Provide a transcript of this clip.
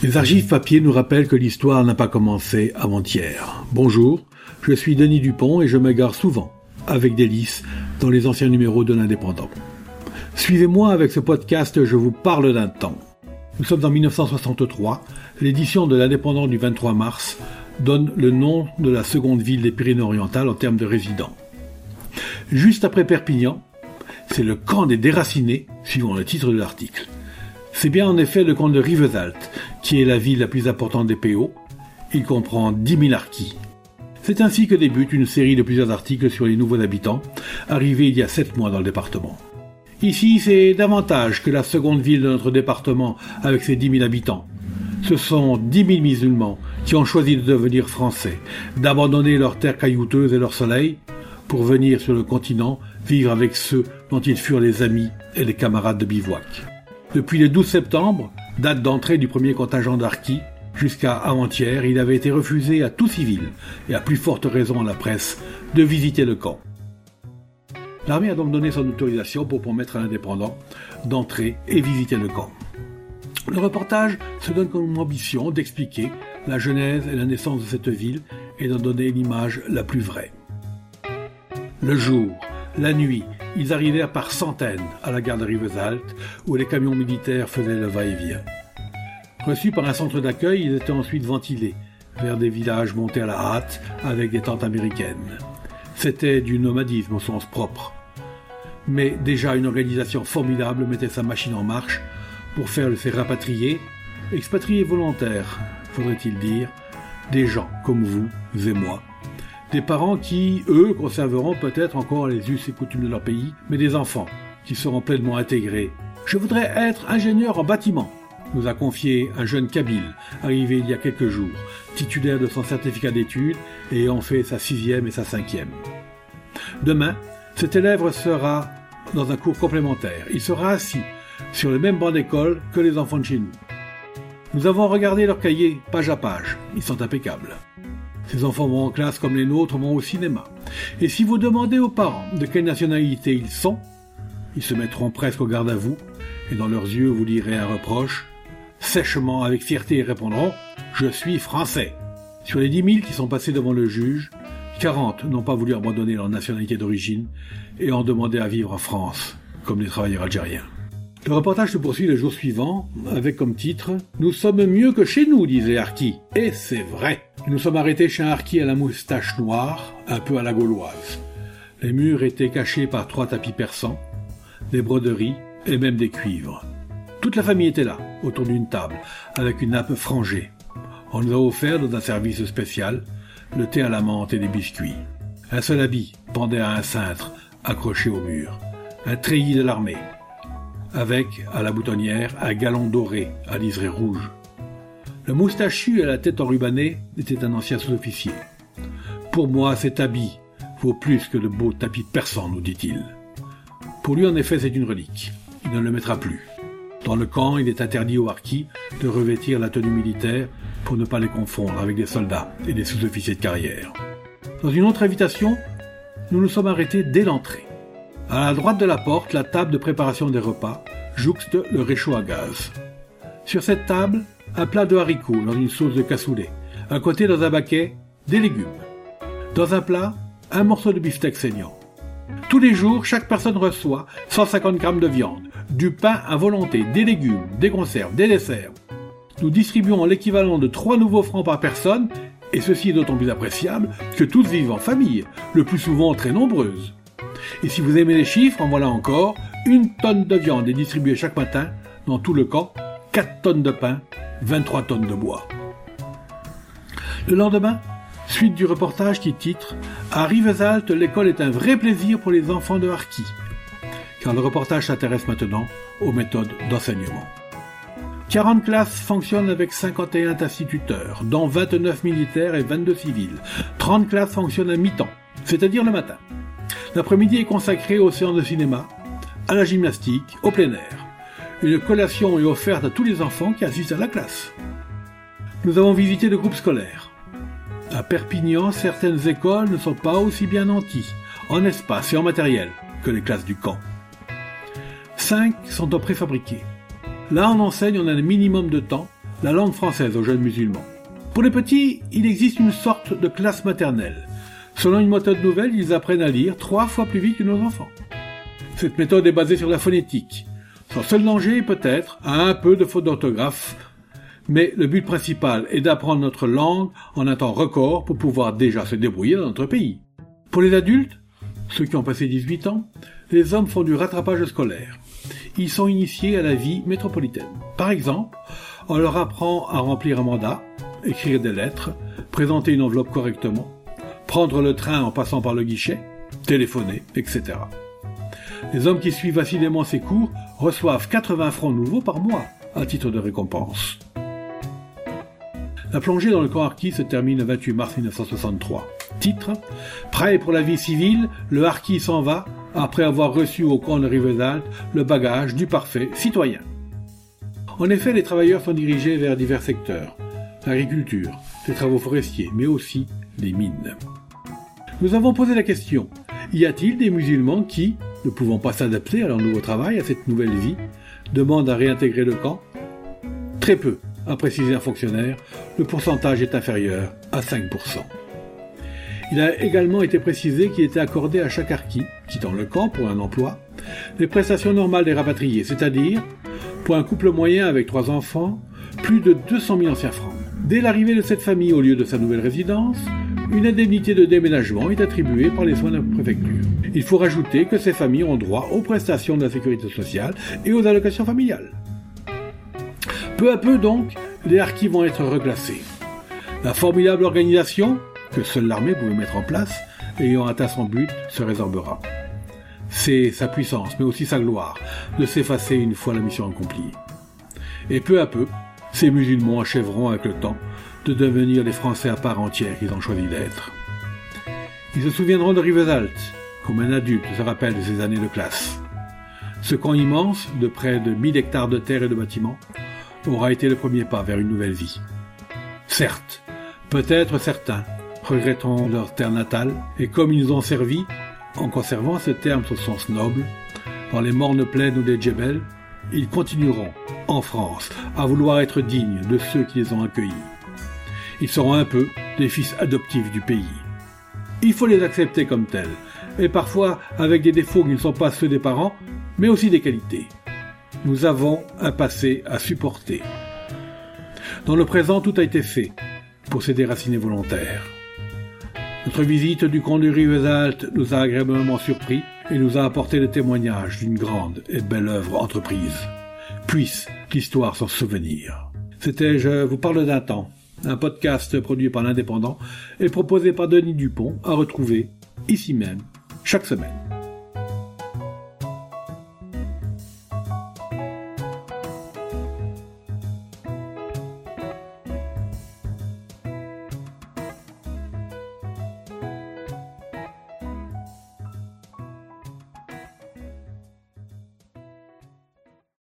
Les archives papier nous rappellent que l'histoire n'a pas commencé avant-hier. Bonjour, je suis Denis Dupont et je m'égare souvent, avec délice, dans les anciens numéros de l'Indépendant. Suivez-moi avec ce podcast, je vous parle d'un temps. Nous sommes en 1963, l'édition de l'Indépendant du 23 mars donne le nom de la seconde ville des Pyrénées-Orientales en termes de résidents. Juste après Perpignan, c'est le camp des déracinés, suivant le titre de l'article. C'est bien en effet le camp de Rivesaltes, qui est la ville la plus importante des PO. Il comprend 10 000 arquis. C'est ainsi que débute une série de plusieurs articles sur les nouveaux habitants, arrivés il y a 7 mois dans le département. Ici, c'est davantage que la seconde ville de notre département avec ses 10 000 habitants. Ce sont 10 000 musulmans qui ont choisi de devenir français, d'abandonner leurs terres caillouteuses et leur soleil pour venir sur le continent vivre avec ceux dont ils furent les amis et les camarades de bivouac. Depuis le 12 septembre, date d'entrée du premier contingent d'Arki, jusqu'à avant-hier, il avait été refusé à tout civil, et à plus forte raison à la presse, de visiter le camp. L'armée a donc donné son autorisation pour permettre à l'indépendant d'entrer et visiter le camp. Le reportage se donne comme ambition d'expliquer la genèse et la naissance de cette ville et d'en donner l'image la plus vraie. Le jour, la nuit, ils arrivèrent par centaines à la gare de Rivesaltes, où les camions militaires faisaient le va-et-vient. Reçus par un centre d'accueil, ils étaient ensuite ventilés vers des villages montés à la hâte avec des tentes américaines. C'était du nomadisme au sens propre. Mais déjà une organisation formidable mettait sa machine en marche pour faire ces rapatrier, expatriés volontaires, faudrait-il dire, des gens comme vous et moi, des parents qui, eux, conserveront peut-être encore les us et coutumes de leur pays, mais des enfants qui seront pleinement intégrés. Je voudrais être ingénieur en bâtiment, nous a confié un jeune Kabyle, arrivé il y a quelques jours, titulaire de son certificat d'études et ayant fait sa sixième et sa cinquième. Demain, cet élève sera dans un cours complémentaire. Il sera assis sur le même banc d'école que les enfants de chez nous. Nous avons regardé leurs cahiers page à page. Ils sont impeccables. Ces enfants vont en classe comme les nôtres vont au cinéma. Et si vous demandez aux parents de quelle nationalité ils sont, ils se mettront presque au garde à vous, et dans leurs yeux vous lirez un reproche. Sèchement, avec fierté, ils répondront Je suis français. Sur les dix mille qui sont passés devant le juge, quarante n'ont pas voulu abandonner leur nationalité d'origine et ont demandé à vivre en France, comme les travailleurs algériens. Le reportage se poursuit le jour suivant avec comme titre Nous sommes mieux que chez nous, disait Arki. Et c'est vrai. Nous sommes arrêtés chez un Arki à la moustache noire, un peu à la gauloise. Les murs étaient cachés par trois tapis persans, des broderies et même des cuivres. Toute la famille était là, autour d'une table, avec une nappe frangée. On nous a offert, dans un service spécial, le thé à la menthe et des biscuits. Un seul habit pendait à un cintre, accroché au mur. Un treillis de l'armée, avec, à la boutonnière, un galon doré à liseré rouge. Le moustachu à la tête enrubannée était un ancien sous-officier. Pour moi, cet habit vaut plus que de beaux tapis persans, nous dit-il. Pour lui, en effet, c'est une relique. Il ne le mettra plus. Dans le camp, il est interdit aux harkis de revêtir la tenue militaire pour ne pas les confondre avec des soldats et des sous-officiers de carrière. Dans une autre invitation, nous nous sommes arrêtés dès l'entrée. À la droite de la porte, la table de préparation des repas jouxte le réchaud à gaz. Sur cette table, un plat de haricots dans une sauce de cassoulet. À côté, dans un baquet, des légumes. Dans un plat, un morceau de beefsteak saignant. Tous les jours, chaque personne reçoit 150 grammes de viande, du pain à volonté, des légumes, des conserves, des desserts. Nous distribuons l'équivalent de 3 nouveaux francs par personne, et ceci est d'autant plus appréciable que tous vivent en famille, le plus souvent très nombreuses. Et si vous aimez les chiffres, en voilà encore, une tonne de viande est distribuée chaque matin dans tout le camp, 4 tonnes de pain, 23 tonnes de bois. Le lendemain, suite du reportage qui titre À Rivesaltes, l'école est un vrai plaisir pour les enfants de Harki. Car le reportage s'intéresse maintenant aux méthodes d'enseignement. 40 classes fonctionnent avec 51 instituteurs, dont 29 militaires et 22 civils. 30 classes fonctionnent à mi-temps, c'est-à-dire le matin. L'après-midi est consacré aux séances de cinéma, à la gymnastique, au plein air. Une collation est offerte à tous les enfants qui assistent à la classe. Nous avons visité le groupe scolaire. À Perpignan, certaines écoles ne sont pas aussi bien nanties, en espace et en matériel, que les classes du camp. Cinq sont en préfabriqué. Là, on enseigne en un minimum de temps, la langue française aux jeunes musulmans. Pour les petits, il existe une sorte de classe maternelle. Selon une méthode nouvelle, ils apprennent à lire trois fois plus vite que nos enfants. Cette méthode est basée sur la phonétique. Son seul danger, peut-être, un peu de faute d'orthographe, mais le but principal est d'apprendre notre langue en un temps record pour pouvoir déjà se débrouiller dans notre pays. Pour les adultes, ceux qui ont passé 18 ans, les hommes font du rattrapage scolaire. Ils sont initiés à la vie métropolitaine. Par exemple, on leur apprend à remplir un mandat, écrire des lettres, présenter une enveloppe correctement, prendre le train en passant par le guichet, téléphoner, etc. Les hommes qui suivent assidément ces cours reçoivent 80 francs nouveaux par mois à titre de récompense. La plongée dans le camp harki se termine le 28 mars 1963. Titre Prêt pour la vie civile, le harki s'en va après avoir reçu au camp de Rivesaltes le bagage du parfait citoyen. En effet, les travailleurs sont dirigés vers divers secteurs l'agriculture, les travaux forestiers, mais aussi les mines. Nous avons posé la question y a-t-il des musulmans qui, ne pouvant pas s'adapter à leur nouveau travail, à cette nouvelle vie, demandent à réintégrer le camp? Très peu, a précisé un fonctionnaire, le pourcentage est inférieur à 5%. Il a également été précisé qu'il était accordé à chaque harki, quittant le camp pour un emploi, les prestations normales des rapatriés, c'est-à-dire, pour un couple moyen avec trois enfants, plus de 200 000 anciens francs. Dès l'arrivée de cette famille au lieu de sa nouvelle résidence, une indemnité de déménagement est attribuée par les soins de la préfecture. Il faut rajouter que ces familles ont droit aux prestations de la sécurité sociale et aux allocations familiales. Peu à peu donc, les harkis vont être reclassés. La formidable organisation, que seule l'armée pouvait mettre en place, ayant atteint son but, se résorbera. C'est sa puissance, mais aussi sa gloire, de s'effacer une fois la mission accomplie. Et peu à peu, ces musulmans achèveront avec le temps de devenir les Français à part entière qu'ils ont choisi d'être. Ils se souviendront de Rivesaltes, comme un adulte se rappelle de ses années de classe. Ce camp immense, de près de 1000 hectares de terre et de bâtiments, aura été le premier pas vers une nouvelle vie. Certes, peut-être certains regretteront leur terre natale, et comme ils nous ont servi, en conservant ce terme au sens noble, dans les mornes plaines ou des djebels, ils continueront, en France, à vouloir être dignes de ceux qui les ont accueillis. Ils seront un peu des fils adoptifs du pays. Il faut les accepter comme tels, et parfois avec des défauts qui ne sont pas ceux des parents, mais aussi des qualités. Nous avons un passé à supporter. Dans le présent, tout a été fait pour ces déracinés volontaires. Notre visite du camp de Rivesaltes nous a agréablement surpris et nous a apporté le témoignage d'une grande et belle œuvre entreprise. Puisse l'histoire s'en souvenir. C'était Je vous parle d'un temps, un podcast produit par l'Indépendant et proposé par Denis Dupont à retrouver ici même chaque semaine.